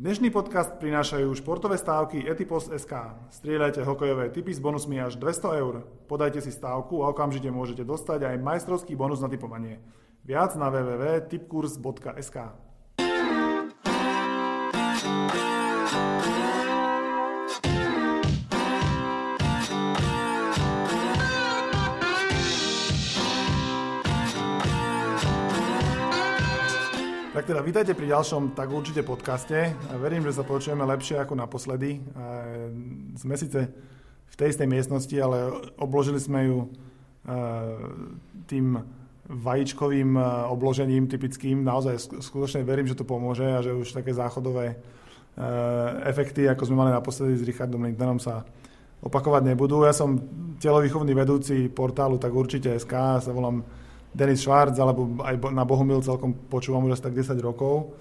Dnešný podcast prinášajú športové stávky Etipos.sk. Strieľajte hokejové tipy s bonusmi až 200 eur. Podajte si stávku a okamžite môžete dostať aj majstrovský bonus na typovanie. Viac na www.tipkurs.sk. teda vítajte pri ďalšom tak určite podcaste. Verím, že sa počujeme lepšie ako naposledy. Sme síce v tej istej miestnosti, ale obložili sme ju tým vajíčkovým obložením typickým. Naozaj skutočne verím, že to pomôže a že už také záchodové efekty, ako sme mali naposledy s Richardom Lindnerom, sa opakovať nebudú. Ja som telovýchovný vedúci portálu tak určite SK, sa volám Denis Schwarz, alebo aj na Bohumil celkom počúvam už asi tak 10 rokov.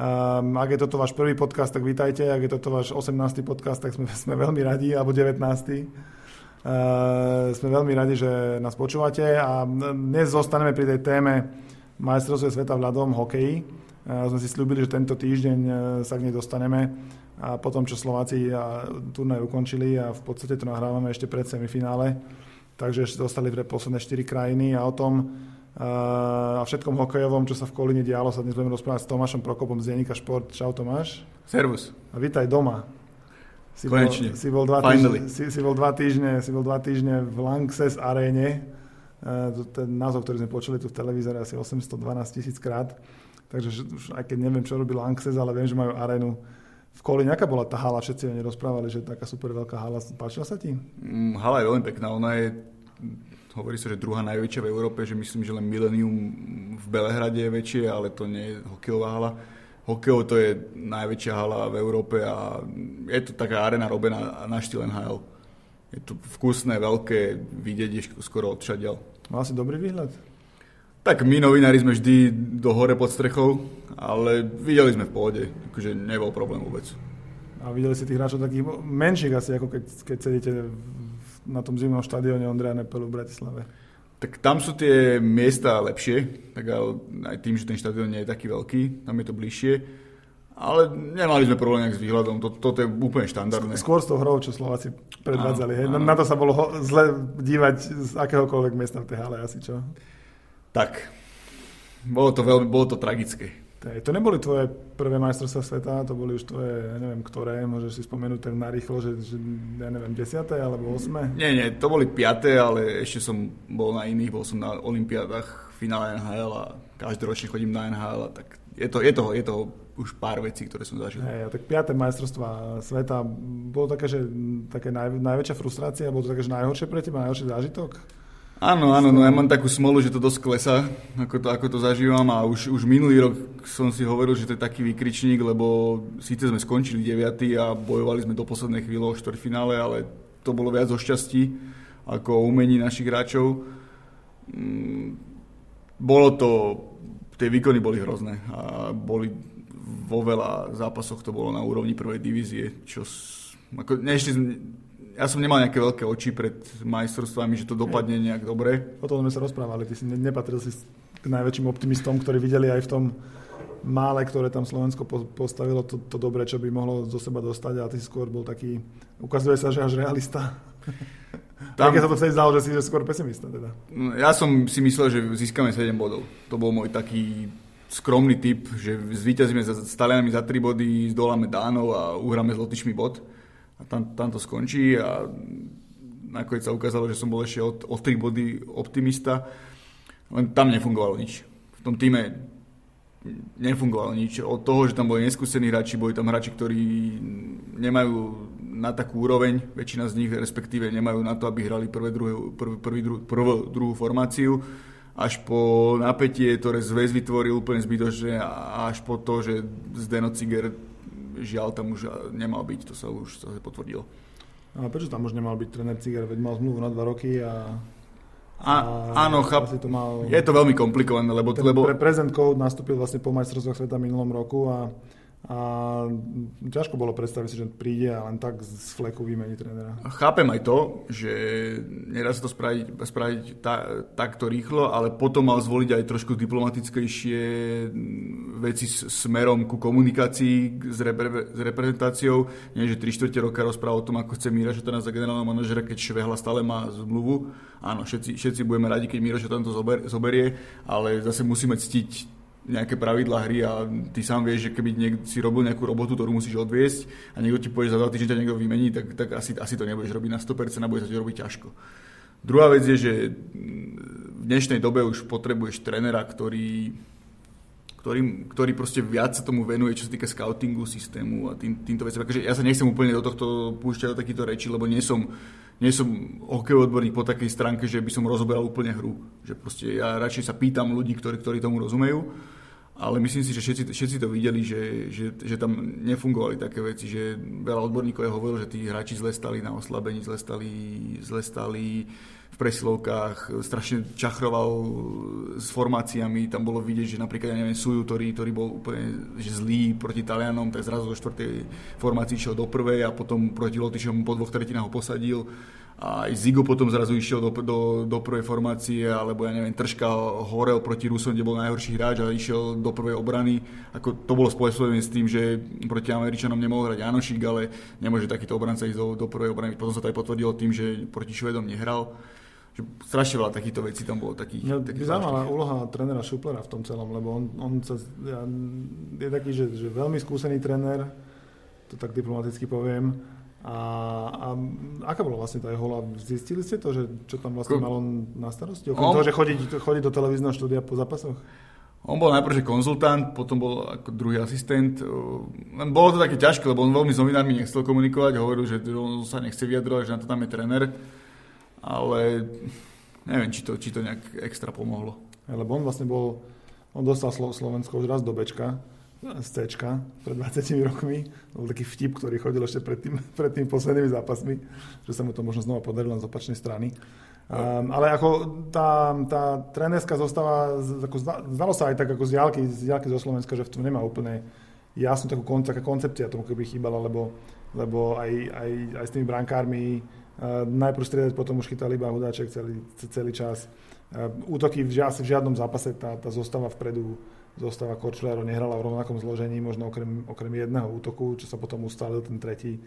Um, ak je toto váš prvý podcast, tak vítajte. Ak je toto váš 18. podcast, tak sme, sme veľmi radi, alebo 19. Uh, sme veľmi radi, že nás počúvate a dnes zostaneme pri tej téme majstrovstve sveta v ľadom hokeji. Uh, sme si slúbili, že tento týždeň uh, sa k nej dostaneme a potom, čo Slováci turnaj ukončili a v podstate to nahrávame ešte pred semifinále, takže ešte zostali posledné 4 krajiny a o tom a všetkom hokejovom, čo sa v Kolíne dialo, sa dnes budeme rozprávať s Tomášom Prokopom z Denika Šport. Čau Tomáš. Servus. A vítaj doma. Si Konečne. Bol, si, bol dva týždne, si, si, bol dva týždne, si bol dva týždne v Lanxess aréne. Uh, ten názov, ktorý sme počuli tu v televízore asi 812 tisíc krát. Takže už aj keď neviem, čo robí Lanxess, ale viem, že majú arénu v Kolíne. Aká bola tá hala? Všetci o nej rozprávali, že taká super veľká hala. Páčila sa ti? Mm, hala je veľmi pekná. Ona je hovorí sa, že druhá najväčšia v Európe, že myslím, že len Millennium v Belehrade je väčšie, ale to nie je hokejová hala. Hokejov to je najväčšia hala v Európe a je to taká arena robená na štýl NHL. Je to vkusné, veľké, vidieť je skoro odšadiaľ. Mal si dobrý výhľad? Tak my novinári sme vždy do hore pod strechou, ale videli sme v pohode, akože nebol problém vôbec. A videli si tých hráčov takých menších asi, ako keď, keď sedíte na tom zimnom štadióne Ondreja Nepelu v Bratislave? Tak tam sú tie miesta lepšie, tak aj tým, že ten štadión nie je taký veľký, tam je to bližšie. Ale nemali sme problém s výhľadom, to, toto je úplne štandardné. Skôr s tou hrou, čo Slováci predvádzali. Áno, áno. Na to sa bolo ho, zle dívať z akéhokoľvek miesta v tej hale asi, čo? Tak, bolo to, veľmi, bolo to tragické. To neboli tvoje prvé majstrovstvá sveta, to boli už tvoje, ja neviem, ktoré, môžeš si spomenúť tak narýchlo, že, že ja neviem, desiaté alebo osme? Nie, nie, to boli piaté, ale ešte som bol na iných, bol som na olympiádach, finále NHL a každoročne chodím na NHL, a tak je to, je, to, je to už pár vecí, ktoré som zažil. Hey, tak piaté majstrovstvá sveta, bolo také, že také naj, najväčšia frustrácia, bolo to také, že najhoršie pre teba, najhorší zážitok? Áno, áno, no ja mám takú smolu, že to dosť klesa, ako to, ako to zažívam a už, už minulý rok som si hovoril, že to je taký výkričník, lebo síce sme skončili 9. a bojovali sme do poslednej chvíle o štvrťfinále, ale to bolo viac o šťastí ako o umení našich hráčov. Mm, bolo to, tie výkony boli hrozné a boli vo veľa zápasoch to bolo na úrovni prvej divízie, čo ako, nešli, ja som nemal nejaké veľké oči pred majstrovstvami, že to dopadne nejak dobre. O tom sme sa rozprávali, ty si nepatril si k najväčším optimistom, ktorí videli aj v tom mále, ktoré tam Slovensko postavilo, to, to dobre, čo by mohlo zo seba dostať a ty skôr bol taký, ukazuje sa, že až realista. Tam... sa to vtedy zdalo, že si že skôr pesimista teda. No, ja som si myslel, že získame 7 bodov. To bol môj taký skromný typ, že zvýťazíme s Talianami za 3 body, zdoláme Dánov a uhráme s Lotyšmi bod a tam, tam to skončí a nakoniec sa ukázalo, že som bol ešte o, o 3 body optimista, len tam nefungovalo nič. V tom týme nefungovalo nič. Od toho, že tam boli neskúsení hráči, boli tam hráči, ktorí nemajú na takú úroveň, väčšina z nich respektíve nemajú na to, aby hrali prvé, druhé, prvý, prvý, druhú, prvú, druhú formáciu až po napätie, ktoré zväz vytvoril úplne zbytočne a až po to, že Zdeno Ciger žiaľ tam už nemal byť, to sa už zase potvrdilo. Ale prečo tam už nemal byť tréner Cigar, veď mal zmluvu na dva roky a... A, a áno, chap, to mal, je to veľmi komplikované, lebo... Ten lebo... Pre present code nastúpil vlastne po majstrovstvách sveta minulom roku a a ťažko bolo predstaviť si, že príde a len tak z fleku vymení trénera. Chápem aj to, že nedá sa to spraviť, spraviť ta, takto rýchlo, ale potom mal zvoliť aj trošku diplomatickejšie veci s smerom ku komunikácii s, repre, s reprezentáciou. Nie, že 3 čtvrte roka rozpráva o tom, ako chce Mira Šatana za generálneho manažera, keď Švehla stále má zmluvu. Áno, všetci, všetci budeme radi, keď Miro Šatan to zober, zoberie, ale zase musíme ctiť nejaké pravidlá hry a ty sám vieš, že keby niek- si robil nejakú robotu, ktorú musíš odviesť a niekto ti povie, že za dva týždne ťa niekto vymení, tak, tak asi, asi to nebudeš robiť na 100% a bude sa ti robiť ťažko. Druhá vec je, že v dnešnej dobe už potrebuješ trenera, ktorý, ktorý, ktorý proste viac sa tomu venuje, čo sa týka scoutingu systému a tým, týmto veciam. Takže ja sa nechcem úplne do tohto púšťať do takýchto rečí, lebo nie som, nie som hokejový odborník po takej stránke, že by som rozoberal úplne hru. Že proste ja radšej sa pýtam ľudí, ktorí, ktorí tomu rozumejú ale myslím si, že všetci, všetci to videli, že, že, že tam nefungovali také veci, že veľa odborníkov je hovorilo, že tí hráči zle stali na oslabení, zle stali, zle stali v presilovkách, strašne čachroval s formáciami, tam bolo vidieť, že napríklad, ja neviem, Suju, ktorý, ktorý bol úplne že zlý proti Talianom, tak zrazu zo štvrtej formácii išiel do prvej a potom proti Lotyšom po dvoch tretinách ho posadil aj Zigo potom zrazu išiel do, do, do prvej formácie, alebo ja neviem, Trška horel proti Rusom, kde bol najhorší hráč a išiel do prvej obrany. Ako to bolo spôsobené s tým, že proti Američanom nemohol hrať Janošik, ale nemôže takýto obranca ísť do, do prvej obrany. Potom sa to aj potvrdilo tým, že proti Švedom nehral. Že strašne veľa takýchto vecí tam bolo. Takých, ja, takých zaujímavá úloha trénera Šuplera v tom celom, lebo on, on sa, ja, je taký, že, že veľmi skúsený tréner, to tak diplomaticky poviem, a, a aká bola vlastne tá jeho hlava? Zistili ste to, že čo tam vlastne mal on na starosti? Okrem on... toho, že chodí, chodí do televízneho štúdia po zápasoch? On bol najprv že konzultant, potom bol ako druhý asistent. Len bolo to také ťažké, lebo on veľmi s novinármi nechcel komunikovať, hovoril, že on sa nechce vyjadrovať, že na to tam je tréner. Ale neviem, či to, či to nejak extra pomohlo. Lebo on vlastne bol, on dostal Slovensko už raz do Bčka, z C pred 20 rokmi. Bol taký vtip, ktorý chodil ešte pred, tým, pred tým poslednými zápasmi, že sa mu to možno znova podarilo z opačnej strany. Um, ale ako tá, tá trénerská zostava, ako znalo sa aj tak ako z diálky, z diálky zo Slovenska, že v tom nemá úplne jasnú takú kon, taká koncepcia tomu keby chýbala, lebo, lebo aj, aj, aj s tými brankármi uh, najprv striedať, potom už chytali iba hudáček celý, celý čas. Uh, útoky v, asi v žiadnom zápase tá, tá zostava vpredu zostava Korčuliarov nehrala v rovnakom zložení, možno okrem, okrem jedného útoku, čo sa potom ustalil ten tretí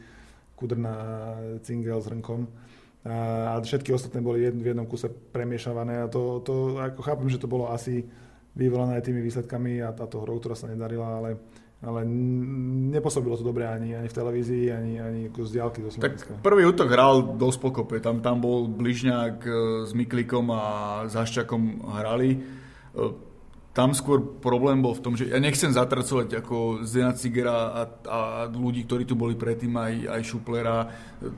Kudrna Cingel s Hrnkom. A, a všetky ostatné boli jed, v jednom kuse premiešavané a to, to ako chápem, že to bolo asi vyvolané tými výsledkami a táto hrou, ktorá sa nedarila, ale, ale nepôsobilo to dobre ani, ani v televízii, ani, ani z diálky do Slovenska. Tak prvý útok hral dosť pokope, tam, tam bol Bližňák e, s Miklikom a Zaščakom hrali e, tam skôr problém bol v tom, že ja nechcem zatracovať ako Zdena Cigera a, a ľudí, ktorí tu boli predtým, aj, aj Šuplera.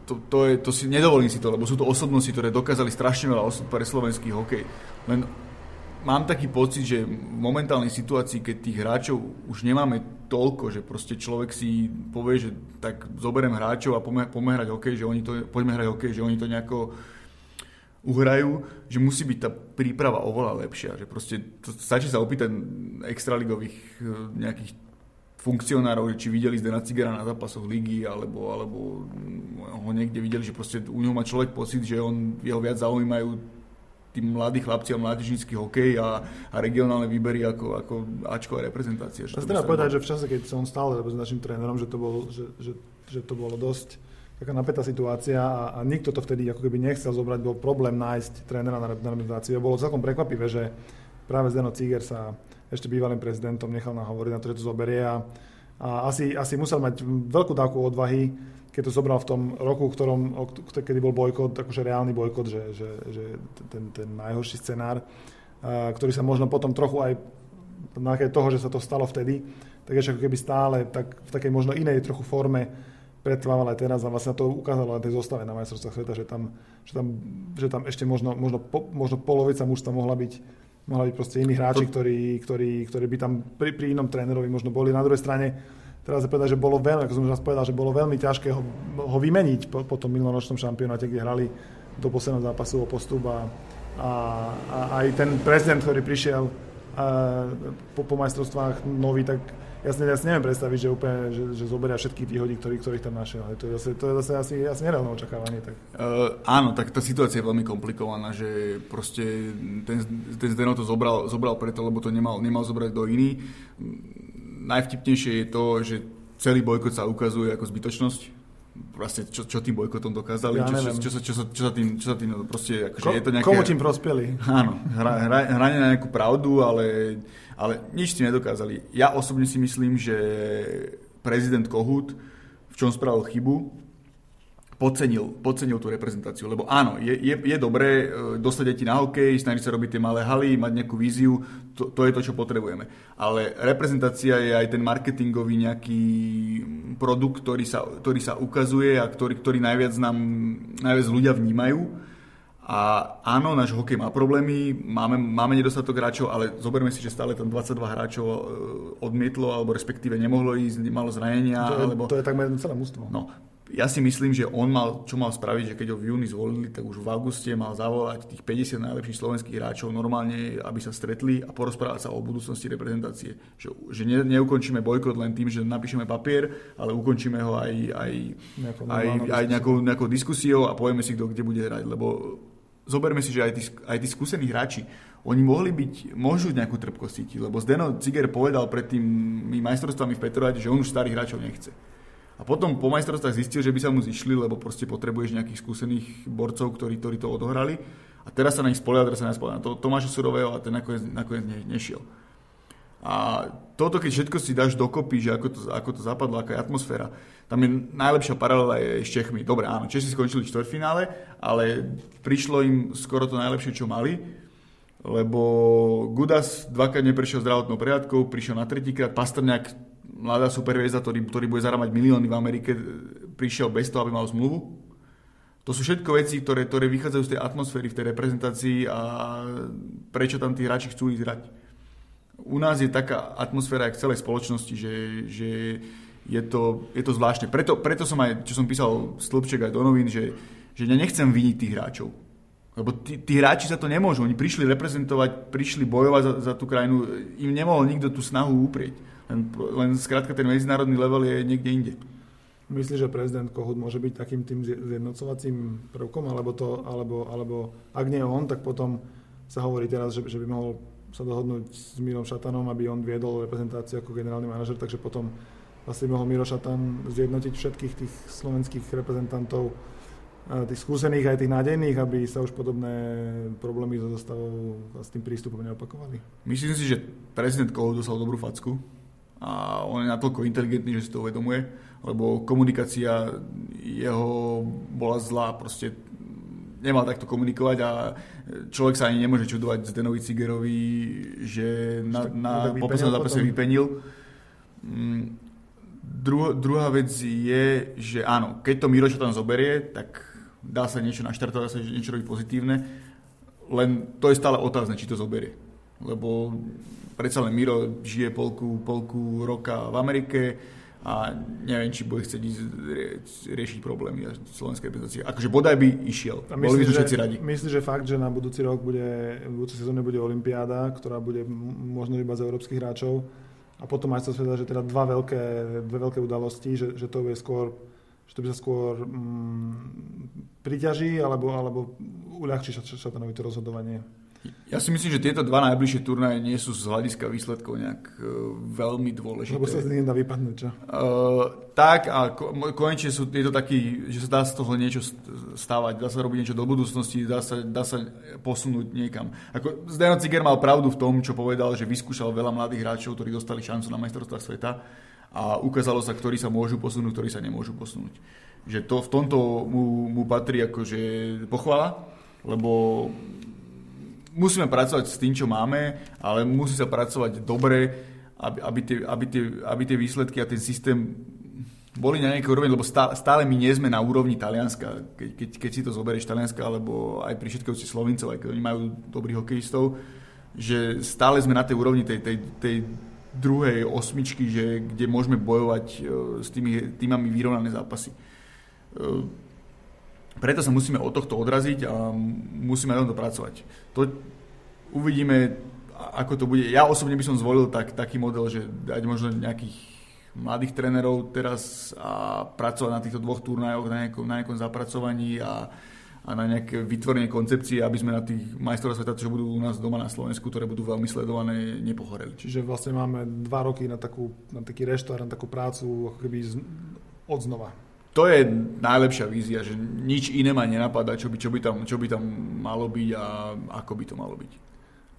To, to, je, to si, nedovolím si to, lebo sú to osobnosti, ktoré dokázali strašne veľa osob pre slovenský hokej. Len mám taký pocit, že v momentálnej situácii, keď tých hráčov už nemáme toľko, že proste človek si povie, že tak zoberiem hráčov a poďme, poďme hrať hokej, že oni to, poďme hrať hokej, že oni to nejako uhrajú, že musí byť tá príprava oveľa lepšia. Že proste to, stačí sa opýtať extraligových e, nejakých funkcionárov, či videli Zdena Cigera na zápasoch ligy, alebo, alebo ho niekde videli, že proste u neho má človek pocit, že on, jeho viac zaujímajú tí mladí chlapci a mládežnícky hokej a, a regionálne výbery ako, ako Ačková reprezentácia. Že treba povedať, že v čase, keď som stále našim trénerom, že to bolo, že, že, že to bolo dosť taká napätá situácia a, a nikto to vtedy ako keby nechcel zobrať, bol problém nájsť trénera na, reprezentáciu. Bolo celkom prekvapivé, že práve Zdeno Ciger sa ešte bývalým prezidentom nechal nahovoriť na to, že to zoberie a, a asi, asi musel mať veľkú dávku odvahy, keď to zobral v tom roku, ktorom, kedy bol bojkot, akože reálny bojkot, že, že, že ten, ten najhorší scenár, ktorý sa možno potom trochu aj na toho, že sa to stalo vtedy, tak ešte ako keby stále tak v takej možno inej trochu forme pretrvával aj teraz a vlastne to ukázalo na tej zostave na majstrovstvách sveta, že tam, že tam, že tam ešte možno, možno, po, možno polovica mužstva mohla byť mohla byť proste iní hráči, ktorí, ktorí, ktorí by tam pri, pri inom trénerovi možno boli. Na druhej strane, teraz sa povedať, že bolo veľmi, ako som už raz povedal, že bolo veľmi ťažké ho, ho vymeniť po, po tom minuloročnom šampionáte, kde hrali do posledného zápasu o postup a, a, a aj ten prezident, ktorý prišiel a, po, po majstrovstvách nový, tak ja si, ja si neviem predstaviť, že úplne, že, že zoberia všetky výhody, ktorých, ktorých tam našiel. To je zase, to je zase asi, asi nereálne očakávanie. Tak. Uh, áno, tak tá situácia je veľmi komplikovaná, že proste ten, ten Zdeno to zobral, zobral preto, lebo to nemal, nemal zobrať do iný. Najvtipnejšie je to, že celý bojkot sa ukazuje ako zbytočnosť vlastne čo, čo tým bojkotom dokázali, ja čo, čo, čo, čo, čo, sa tým, čo sa tým proste, akože Ko, je to nejaké... Komu tým prospeli? Áno, hra, hra, hranie na nejakú pravdu, ale ale nič si nedokázali. Ja osobne si myslím, že prezident Kohut v čom spravil chybu, podcenil, podcenil tú reprezentáciu. Lebo áno, je, je, je dobré e, dostať deti na hokej, snažiť sa robiť tie malé haly, mať nejakú víziu, to, to je to, čo potrebujeme. Ale reprezentácia je aj ten marketingový nejaký produkt, ktorý sa, ktorý sa ukazuje a ktorý, ktorý najviac, nám, najviac ľudia vnímajú a áno, náš hokej má problémy, máme, máme nedostatok hráčov, ale zoberme si, že stále tam 22 hráčov e, odmietlo, alebo respektíve nemohlo ísť, malo zranenia. To je, alebo... to je takmer celé mústvo. No, ja si myslím, že on mal, čo mal spraviť, že keď ho v júni zvolili, tak už v auguste mal zavolať tých 50 najlepších slovenských hráčov normálne, aby sa stretli a porozprávať sa o budúcnosti reprezentácie. Že, že ne, neukončíme bojkot len tým, že napíšeme papier, ale ukončíme ho aj, aj, aj, aj nejakou, nejakou diskusiou a povieme si, kto kde bude hrať. Lebo zoberme si, že aj tí, aj tí skúsení hráči, oni mohli byť, môžu nejakú trpkosť cítiť, lebo Zdeno Ciger povedal pred tými majstrovstvami v Petrohrade, že on už starých hráčov nechce. A potom po majstrovstvách zistil, že by sa mu zišli, lebo proste potrebuješ nejakých skúsených borcov, ktorí, ktorí to odohrali. A teraz sa na nich spolieha, teraz sa na to Tomáša Surového a ten nakoniec, nakoniec ne, nešiel. A toto, keď všetko si dáš dokopy, že ako to, ako to zapadlo, aká je atmosféra, tam je najlepšia paralela je s Čechmi. Dobre, áno, Češi skončili v štvrtfinále, ale prišlo im skoro to najlepšie, čo mali, lebo Gudas dvakrát neprešiel zdravotnou prehľadkou, prišiel na tretíkrát, Pastrňák, mladá supervieza, ktorý, ktorý bude zarábať milióny v Amerike, prišiel bez toho, aby mal zmluvu. To sú všetko veci, ktoré, ktoré vychádzajú z tej atmosféry v tej reprezentácii a prečo tam tí hráči chcú ísť hrať u nás je taká atmosféra aj v celej spoločnosti, že, že je, to, je to zvláštne. Preto, preto som aj, čo som písal Stĺpček aj do novín, že, že ja nechcem viniť tých hráčov. Lebo tí, tí hráči sa to nemôžu. Oni prišli reprezentovať, prišli bojovať za, za tú krajinu. Im nemohol nikto tú snahu uprieť. Len, len skrátka ten medzinárodný level je niekde inde. Myslíš, že prezident Kohut môže byť takým tým zjednocovacím prvkom, alebo, to, alebo, alebo ak nie on, tak potom sa hovorí teraz, že, že by mohol sa dohodnúť s Mírom Šatanom, aby on viedol reprezentáciu ako generálny manažer, takže potom vlastne mohol Miro Šatan zjednotiť všetkých tých slovenských reprezentantov, tých skúsených aj tých nádejných, aby sa už podobné problémy so zostavou a s tým prístupom neopakovali. Myslím si, že prezident Kohl dostal dobrú facku a on je natoľko inteligentný, že si to uvedomuje, lebo komunikácia jeho bola zlá, proste nemal takto komunikovať a človek sa ani nemôže čudovať Zdenovi Cigerovi, že na, na poslednom zápase vypenil. Mm, Dru, druhá vec je, že áno, keď to Miroša tam zoberie, tak dá sa niečo naštartovať, dá sa niečo robiť pozitívne, len to je stále otázne, či to zoberie. Lebo predsa len Miro žije polku, polku roka v Amerike, a neviem, či bude chcieť ísť riešiť problémy slovenskej reprezentácie. Akože bodaj by išiel. A myslíš, Boli by všetci radi. Myslíš, že fakt, že na budúci rok bude, v budúcej sezóne bude Olympiáda, ktorá bude možno iba z európskych hráčov a potom aj sa sveta, že teda dva veľké, dve veľké udalosti, že, že to bude skôr že to by sa skôr mm, priťaží alebo, alebo uľahčí Šatanovi to rozhodovanie? Ja si myslím, že tieto dva najbližšie turnaje nie sú z hľadiska výsledkov nejak uh, veľmi dôležité. Lebo sa z nedá vypadnúť, čo? Uh, tak a konečne sú, je to taký, že sa dá z toho niečo stávať, dá sa robiť niečo do budúcnosti, dá sa, dá sa posunúť niekam. Ako Zdeno Ciger mal pravdu v tom, čo povedal, že vyskúšal veľa mladých hráčov, ktorí dostali šancu na majstrovstvách sveta a ukázalo sa, ktorí sa môžu posunúť, ktorí sa nemôžu posunúť. Že to v tomto mu, mu patrí akože pochvala, lebo musíme pracovať s tým, čo máme, ale musí sa pracovať dobre, aby, aby, tie, aby, tie, aby tie výsledky a ten systém boli na nejakej úrovni, lebo stále, stále my nie sme na úrovni Talianska, keď, keď, keď si to zoberieš Talianska, alebo aj pri všetkých si Slovincov, aj keď oni majú dobrých hokejistov, že stále sme na tej úrovni tej, tej, tej druhej osmičky, že, kde môžeme bojovať e, s tými týmami vyrovnané zápasy. Preto sa musíme od tohto odraziť a musíme na tomto pracovať. To uvidíme, ako to bude. Ja osobne by som zvolil tak, taký model, že dať možno nejakých mladých trénerov teraz a pracovať na týchto dvoch turnajoch, na nejakom, na nejakom zapracovaní a, a na nejaké vytvorenie koncepcie, aby sme na tých majstrov sveta, čo budú u nás doma na Slovensku, ktoré budú veľmi sledované, nepochoreli. Čiže vlastne máme dva roky na, takú, na taký reštart, na takú prácu ako keby z, od znova. To je najlepšia vízia, že nič iné ma nenapadá, čo by, čo by, tam, čo by tam malo byť a ako by to malo byť.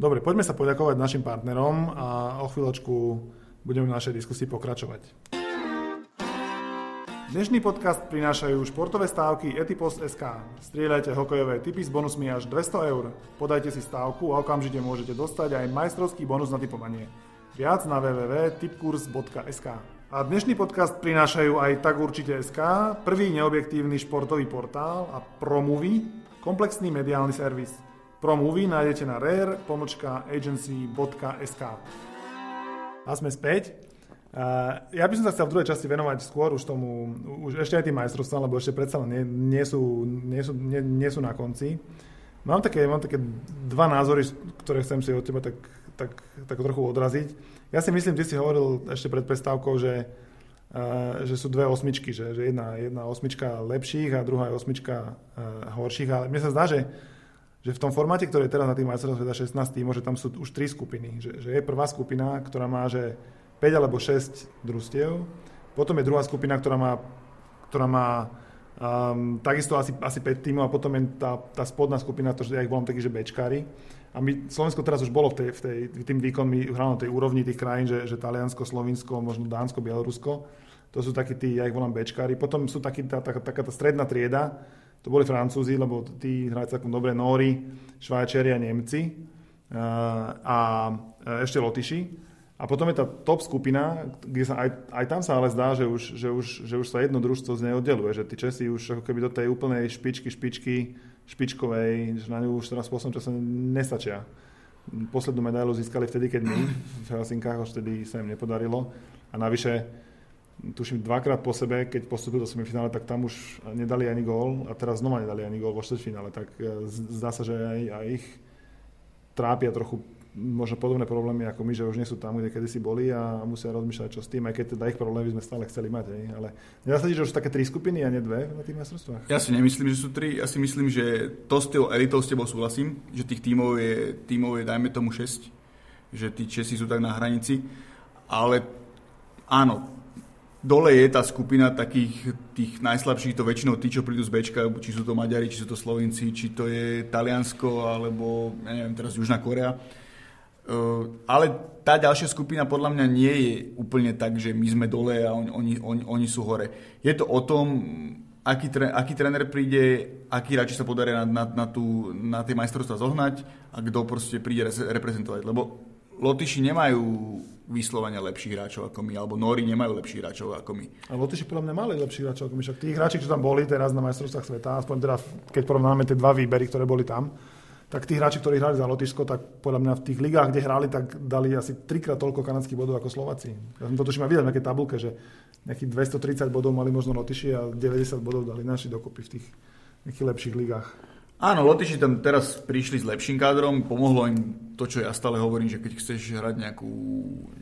Dobre, poďme sa poďakovať našim partnerom a o chvíľočku budeme v našej diskusii pokračovať. Dnešný podcast prinášajú športové stávky Etipost.sk. Strieľajte hokejové typy s bonusmi až 200 eur. Podajte si stávku a okamžite môžete dostať aj majstrovský bonus na typovanie. Viac na www.tipkurs.sk. A dnešný podcast prinášajú aj tak určite SK, prvý neobjektívny športový portál a ProMovie, komplexný mediálny servis. ProMovie nájdete na rare-agency.sk. A sme späť. Ja by som sa chcel v druhej časti venovať skôr už tomu, už ešte aj tým majstrovstvám, lebo ešte predsa nie, nie, sú, nie, sú, nie, nie sú na konci. Mám také, mám také dva názory, ktoré chcem si od teba tak, tak, tak trochu odraziť. Ja si myslím, ty si hovoril ešte pred prestávkou, že, uh, že sú dve osmičky, že, že jedna, jedna osmička lepších a druhá je osmička uh, horších, ale mne sa zdá, že že v tom formáte, ktorý je teraz na tým majstrovstve 16 tímov, že tam sú už tri skupiny. Že, že je prvá skupina, ktorá má že 5 alebo 6 družstiev, potom je druhá skupina, ktorá má, ktorá má um, takisto asi, asi 5 tímov a potom je tá, tá spodná skupina, to, že ja ich volám taký, že bečkári. A my, Slovensko teraz už bolo v tej, v tej, tým výkonmi, hlavne tej úrovni tých krajín, že, že Taliansko, Slovinsko, možno Dánsko, Bielorusko, to sú takí tí, ja ich volám bečkári. Potom sú takí, tá, tá, taká tá stredná trieda, to boli Francúzi, lebo tí hrajú celkom dobre Nóri, Švajčiari a Nemci a ešte Lotyši. A potom je tá top skupina, kde sa aj, aj tam sa ale zdá, že už, že, už, že už sa jedno družstvo z nej oddeluje, že tí Česi už ako keby do tej úplnej špičky, špičky, špičkovej, že na ňu už teraz v poslednom čase nestačia. Poslednú medailu získali vtedy, keď my v Helsinkách, už vtedy sa im nepodarilo. A navyše tuším dvakrát po sebe, keď postupil do semifinále, tak tam už nedali ani gól a teraz znova nedali ani gól vo štvrťfinále, tak e, zdá sa, že aj, aj ich trápia trochu možno podobné problémy ako my, že už nie sú tam, kde kedysi boli a musia rozmýšľať, čo s tým, aj keď teda ich problémy sme stále chceli mať. Aj. Ale nedá sa že už také tri skupiny a nie dve na tých majstrovstvách? Ja si nemyslím, že sú tri. Ja si myslím, že to s tou elitou s tebou súhlasím, že tých tímov je, tímov je dajme tomu 6, že tí Česi sú tak na hranici, ale áno, dole je tá skupina takých tých najslabších, to väčšinou tí, čo prídu z Bčka, či sú to Maďari, či sú to Slovinci, či to je Taliansko, alebo, ja neviem, teraz Južná Korea. Uh, ale tá ďalšia skupina podľa mňa nie je úplne tak, že my sme dole a oni, oni, oni, oni sú hore. Je to o tom, aký, tre, aký tréner príde, aký hráči sa podarí na, na, na, tú, na tie majstrovstvá zohnať a kto proste príde reprezentovať. Lebo Lotyši nemajú vyslovene lepších hráčov ako my, alebo Nori nemajú lepších hráčov ako my. A Lotyši podľa mňa mali lepších hráčov ako my, však tí hráči, čo tam boli teraz na majstrovstvách sveta, aspoň teda keď porovnáme tie dva výbery, ktoré boli tam, tak tí hráči, ktorí hrali za Lotyšsko, tak podľa mňa v tých ligách, kde hrali, tak dali asi trikrát toľko kanadských bodov ako Slováci. Ja som to tuším aj videl v nejakej tabulke, že nejakých 230 bodov mali možno Lotyši a 90 bodov dali naši dokopy v tých nejakých lepších ligách. Áno, Lotyši tam teraz prišli s lepším kádrom, pomohlo im to, čo ja stále hovorím, že keď chceš hrať nejakú,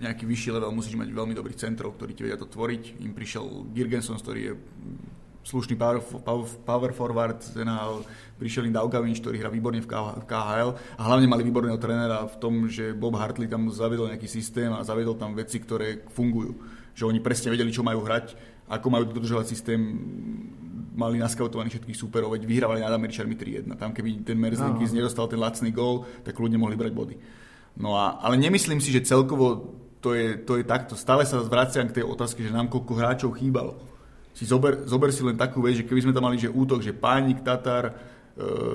nejaký vyšší level, musíš mať veľmi dobrých centrov, ktorí ti vedia to tvoriť. Im prišiel Girgenson, ktorý je slušný power, power, power forward NHL, prišiel im Daugavinč, ktorý hrá výborne v, KHL a hlavne mali výborného trénera v tom, že Bob Hartley tam zavedol nejaký systém a zavedol tam veci, ktoré fungujú. Že oni presne vedeli, čo majú hrať, ako majú dodržovať systém, mali naskautovaných všetkých superov, veď vyhrávali nad Američanmi 3-1. Tam keby ten Merzlikis no. nedostal ten lacný gól, tak ľudia mohli brať body. No a, ale nemyslím si, že celkovo to je, to je takto. Stále sa zvraciam k tej otázke, že nám koľko hráčov chýbalo. Si zober, zober si len takú vec, že keby sme tam mali že útok, že Pánik, Tatar, e,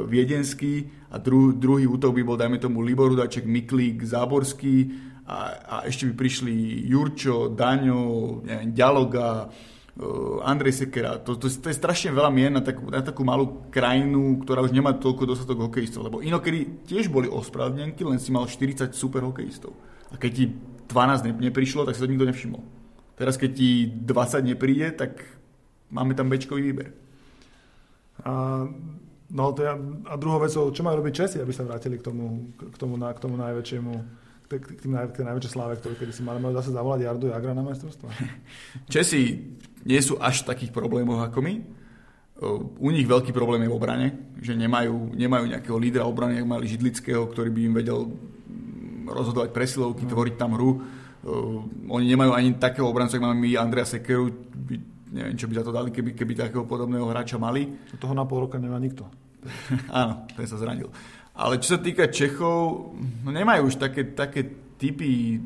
Viedenský a dru, druhý útok by bol, dajme tomu, Libor Hudaček, Miklík, Záborský a, a ešte by prišli Jurčo, Daňo, neviem, Ďaloga, Eh, Andrej Sekera. To, to, to je strašne veľa mien na takú, na takú malú krajinu, ktorá už nemá toľko dostatok hokejistov. Lebo inokedy tiež boli ospravedlnenky, len si mal 40 super hokejistov. A keď ti 12 ne, neprišlo, tak sa to nikto nevšimol. Teraz keď ti 20 nepríde, tak máme tam bečkový výber. A, no, to ja, a druhou vecou, čo majú robiť Česi, aby sa vrátili k tomu, k tomu, na, k tomu najväčšiemu k k tým, k najväčšej sláve, ktorú kedy si mali, mali zase zavolať Jardu Jagra na majstrovstvo. Česi nie sú až v takých problémoch ako my. U nich veľký problém je v obrane, že nemajú, nemajú nejakého lídra obrany, ako mali Židlického, ktorý by im vedel rozhodovať presilovky, no. tvoriť tam hru. Oni nemajú ani takého obrancu, ako máme my Andrea Sekeru, neviem, čo by za to dali, keby, keby takého podobného hráča mali. Toho na pol roka nemá nikto. Áno, ten sa zranil. Ale čo sa týka Čechov, no nemajú už také, také typy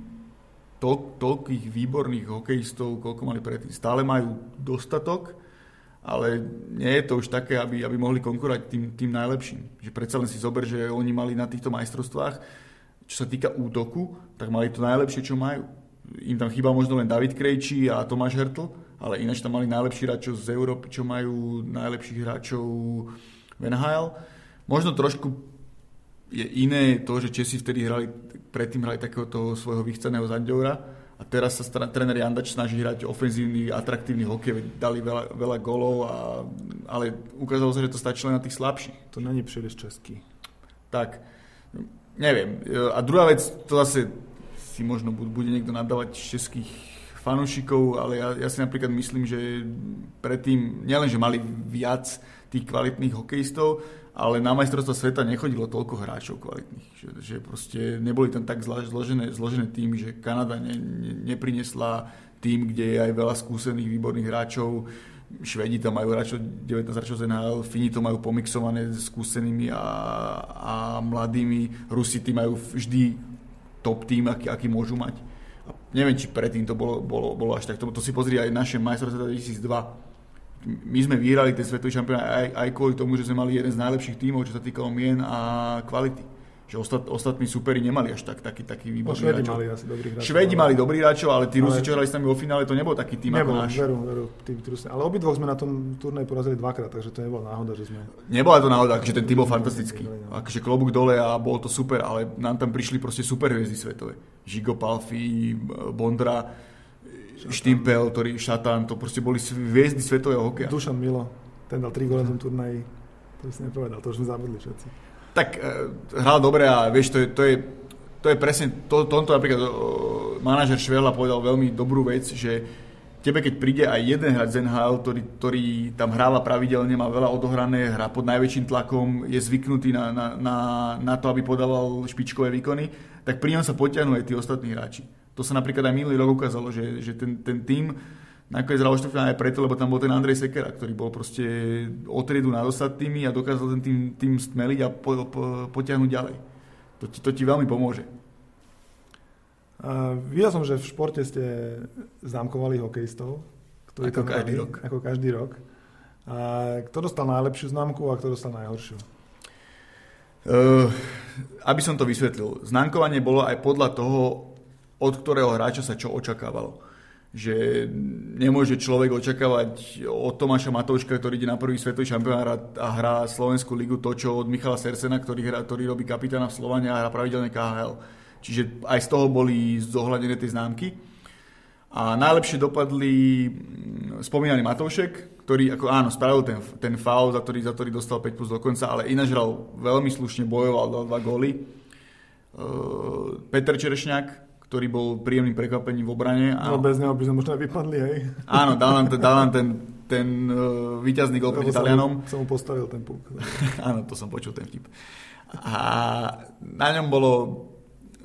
to, toľkých výborných hokejistov, koľko mali predtým. Stále majú dostatok, ale nie je to už také, aby, aby mohli konkurovať tým, tým najlepším. Že predsa len si zober, že oni mali na týchto majstrovstvách, čo sa týka útoku, tak mali to najlepšie, čo majú. Im tam chýba možno len David Krejčí a Tomáš Hertl, ale ináč tam mali najlepší hráčov z Európy, čo majú najlepších hráčov v NHL. Možno trošku je iné to, že Česi vtedy hrali, predtým hrali takého toho svojho vychceného Zandiora a teraz sa stran, tréner Jandač snaží hrať ofenzívny, atraktívny hokej, dali veľa, veľa golov, a, ale ukázalo sa, že to stačí len na tých slabších. To není príliš český. Tak, neviem. A druhá vec, to zase si možno bude niekto nadávať českých fanúšikov, ale ja, ja si napríklad myslím, že predtým nielen, že mali viac tých kvalitných hokejistov, ale na majstrovstvo sveta nechodilo toľko hráčov kvalitných. Že, že proste neboli tam tak zložené, zložené tým, že Kanada ne, ne, neprinesla tým, kde je aj veľa skúsených, výborných hráčov. Švedi tam majú hráčov 19 hráčov z NHL, Fini to majú pomixované s skúsenými a, a mladými. Rusi tým majú vždy top tým, aký, aký môžu mať. Neviem, či predtým to bolo, bolo, bolo až tak. To, to si pozri aj naše majstrovstvo 2002 my sme vyhrali ten svetový šampionát aj, aj kvôli tomu, že sme mali jeden z najlepších tímov, čo sa týkalo mien a kvality. Že ostat, ostatní superi nemali až tak, taký, taký výborný no, Švedi mali asi dobrých hráčov. Švedi mali dobrých hráčov, ale tí ale... Rusi, čo hrali s nami vo finále, to nebol taký tým nebol, ako náš. Veru, veru, tí Rusi. Ale obidvoch sme na tom turnaji porazili dvakrát, takže to nebola náhoda, že sme... Nebola to náhoda, že ten tým bol fantastický. Akože klobúk dole a bolo to super, ale nám tam prišli proste super hviezdy svetové. Žigo Palfi, Bondra, Štimpel, ktorý Šatán, to proste boli hviezdy svetového hokeja. Dušan Milo, ten dal 3 góly na tom turnaji, to si nepovedal, to už sme zabudli všetci. Tak e, hral dobre a vieš, to je, to je, to je presne, to, tomto napríklad o, manažer Švela povedal veľmi dobrú vec, že tebe keď príde aj jeden hráč z NHL, ktorý, ktorý tam hráva pravidelne, má veľa odohrané, hrá pod najväčším tlakom, je zvyknutý na, na, na, na to, aby podával špičkové výkony, tak pri ňom sa potiahnú aj tí ostatní hráči. To sa napríklad aj minulý rok ukázalo, že, že ten, ten tým nakoniec hral aj preto, lebo tam bol ten Andrej Sekera, ktorý bol proste o triedu nad ostatnými a dokázal ten tým, tým stmeliť a po, po, potiahnuť ďalej. To ti, to ti veľmi pomôže. Uh, videl som, že v športe ste známkovali hokejistov. Ktorí ako každý rok. Ako každý rok. A kto dostal najlepšiu známku a kto dostal najhoršiu? Uh, aby som to vysvetlil. Známkovanie bolo aj podľa toho, od ktorého hráča sa čo očakávalo. Že nemôže človek očakávať od Tomáša Matouška, ktorý ide na prvý svetový šampionát a hrá Slovenskú ligu to, čo od Michala Sersena, ktorý, hrá, ktorý robí kapitána v Slovane a hrá pravidelne KHL. Čiže aj z toho boli zohľadené tie známky. A najlepšie dopadli mm, spomínaný Matoušek, ktorý ako áno, spravil ten, ten foul, za ktorý, za ktorý dostal 5 plus do konca, ale ináč hral veľmi slušne, bojoval, dal dva góly. Uh, Peter Čerešňák, ktorý bol príjemným prekvapením v obrane. A... No bez neho by sme možno vypadli, hej. Áno, dal nám ten, dal nám ten, ten uh, víťazný gol proti Talianom. Som mu postavil ten puk. Áno, to som počul ten vtip. A na ňom bolo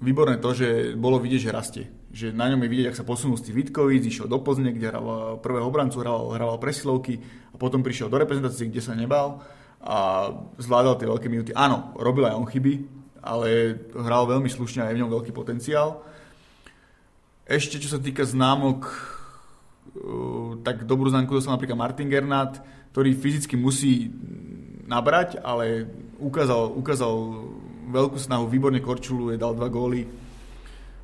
výborné to, že bolo vidieť, že rastie. Že na ňom je vidieť, ak sa posunul z Vitkovic, išiel do Pozne, kde hral prvého obrancu, hral, hral presilovky a potom prišiel do reprezentácie, kde sa nebal a zvládal tie veľké minúty. Áno, robil aj on chyby, ale hral veľmi slušne a je v ňom veľký potenciál. Ešte čo sa týka známok, uh, tak dobrú známku dostal napríklad Martin Gernat, ktorý fyzicky musí nabrať, ale ukázal, ukázal veľkú snahu, výborne korčuluje, dal dva góly.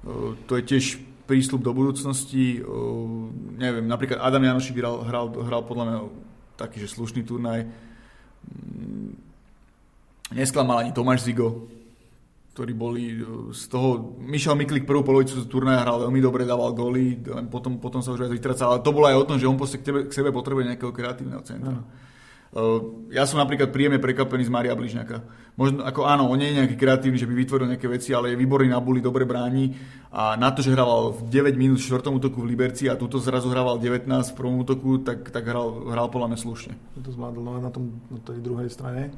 Uh, to je tiež prísľub do budúcnosti. Uh, neviem, napríklad Adam Janošik hral, hral, hral podľa mňa taký, že slušný turnaj. Mm, nesklamal ani Tomáš Zigo, ktorí boli e, z toho... Michal Miklik prvú polovicu turnaja hral veľmi dobre, dával góly, potom, potom sa už aj vytracal, ale to bolo aj o tom, že on k, tebe, k sebe potrebuje nejakého kreatívneho centra. ja som napríklad príjemne prekvapený z Mária Bližňaka. Možno, ako áno, on nie je nejaký kreatívny, že by vytvoril nejaké veci, ale je výborný na buli, dobre bráni a na to, že hrával v 9 minút v 4. útoku v Liberci a túto zrazu hrával 19 v prvom útoku, tak, tak hral, hral podľa mňa slušne. To zvládol no, na, tom, na tej druhej strane.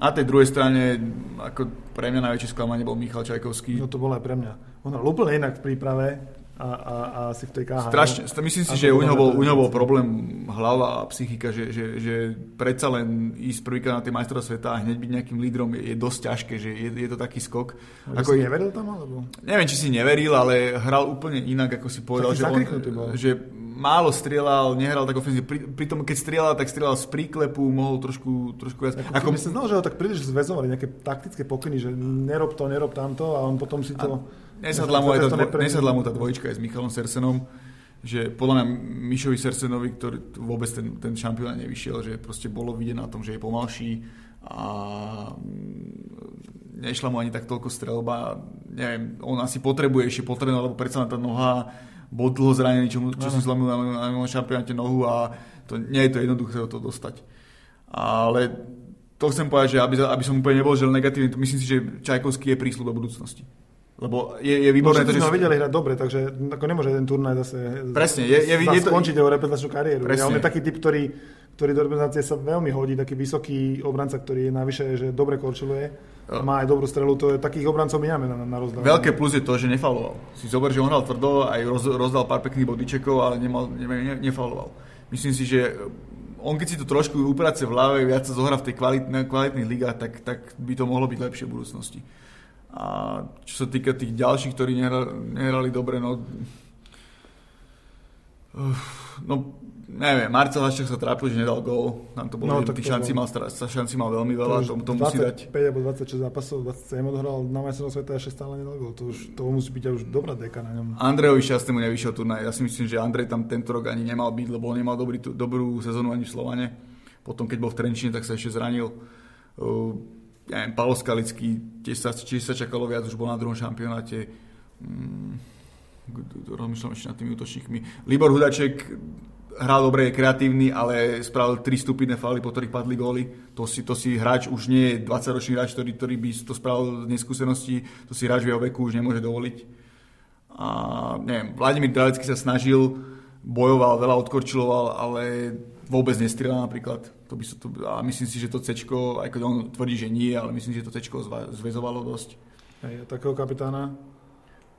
Na tej druhej strane, ako pre mňa najväčšie sklamanie bol Michal Čajkovský. No to bolo aj pre mňa. On hral úplne inak v príprave, a, a, a si v tej KH. Strašne, myslím si, že u neho, bol, u neho bol problém hlava a psychika, že, že, že predsa len ísť prvýkrát na tie majstra sveta a hneď byť nejakým lídrom je, je dosť ťažké, že je, je to taký skok. A ako si neveril tam? Alebo? Neviem, či si neveril, ale hral úplne inak, ako si povedal, že, on, že málo strieľal, nehral tak ofenzívne. Pri, tom, keď strieľal, tak strieľal z príklepu, mohol trošku, trošku viac. Ako, ako... Myslím, no, že ho tak príliš zväzovali, nejaké taktické pokyny, že nerob to, nerob tamto a on potom si to... Nesadla mu, tá, dvo, nesadla mu tá dvojička aj s Michalom Sersenom, že podľa mňa Mišovi Sersenovi, ktorý vôbec ten, ten šampión nevyšiel, že proste bolo vidieť na tom, že je pomalší a mm, nešla mu ani tak toľko strelba. Neviem, on asi potrebuje ešte potrebné, lebo predsa tá noha bol dlho zranený, čo, čo si zlomil na, na, šampionáte nohu a to, nie je to jednoduché to dostať. Ale to chcem povedať, že aby, aby som úplne nebol že negatívny, myslím si, že Čajkovský je prísľub do budúcnosti. Lebo je, je výborné to, že... sme videli hrať dobre, takže ako nemôže ten turnaj zase Presne, je, je, je to... skončiť jeho reprezentačnú kariéru. Presne. Ja, on je taký typ, ktorý, ktorý do reprezentácie sa veľmi hodí, taký vysoký obranca, ktorý je navyše, že dobre korčuluje, má aj dobrú strelu, to je takých obrancov my máme na, na rozdávanie. Veľké plus je to, že nefaloval. Si zober, že on hral tvrdo, aj roz, rozdal pár pekných bodičekov, ale nemal, ne, ne, nefaloval. Myslím si, že on keď si to trošku uprace v hlave, viac sa zohra v tej kvalitných, kvalitných ligách, tak, tak by to mohlo byť lepšie v budúcnosti. A čo sa týka tých ďalších, ktorí nehrali, nehrali dobre, no... No, neviem, Marcel Haščák sa trápil, že nedal gól. Tam to bolo, no, tých šanci mal, šanci mal veľmi veľa, to, to, musí dať. 5 alebo 26 zápasov, 27 odohral na majstrovstve sveta ešte stále nedal gól. To, už, to musí byť už dobrá deka na ňom. Andrejovi šťastnému nevyšiel turnaj. Ja si myslím, že Andrej tam tento rok ani nemal byť, lebo on nemal dobrý, dobrú sezónu ani v Slovane. Potom, keď bol v Trenčine, tak sa ešte zranil. Uh, ja neviem, Paolo Skalický, tiež sa, tiež sa čakalo viac, už bol na druhom šampionáte. Mm, rozmýšľam ešte nad tými útočníkmi. Libor Hudaček hral dobre, je kreatívny, ale spravil tri stupidné fauly, po ktorých padli góly. To si, to si hráč už nie je 20-ročný hráč, ktorý, ktorý by to spravil z neskúsenosti, to si hráč v jeho veku už nemôže dovoliť. A neviem, Vladimír Dralecký sa snažil, bojoval, veľa odkorčiloval, ale vôbec nestrieľa napríklad. To by sa to, a myslím si, že to C, aj keď on tvrdí, že nie, ale myslím, že to C zväzovalo dosť. Hej, takého kapitána?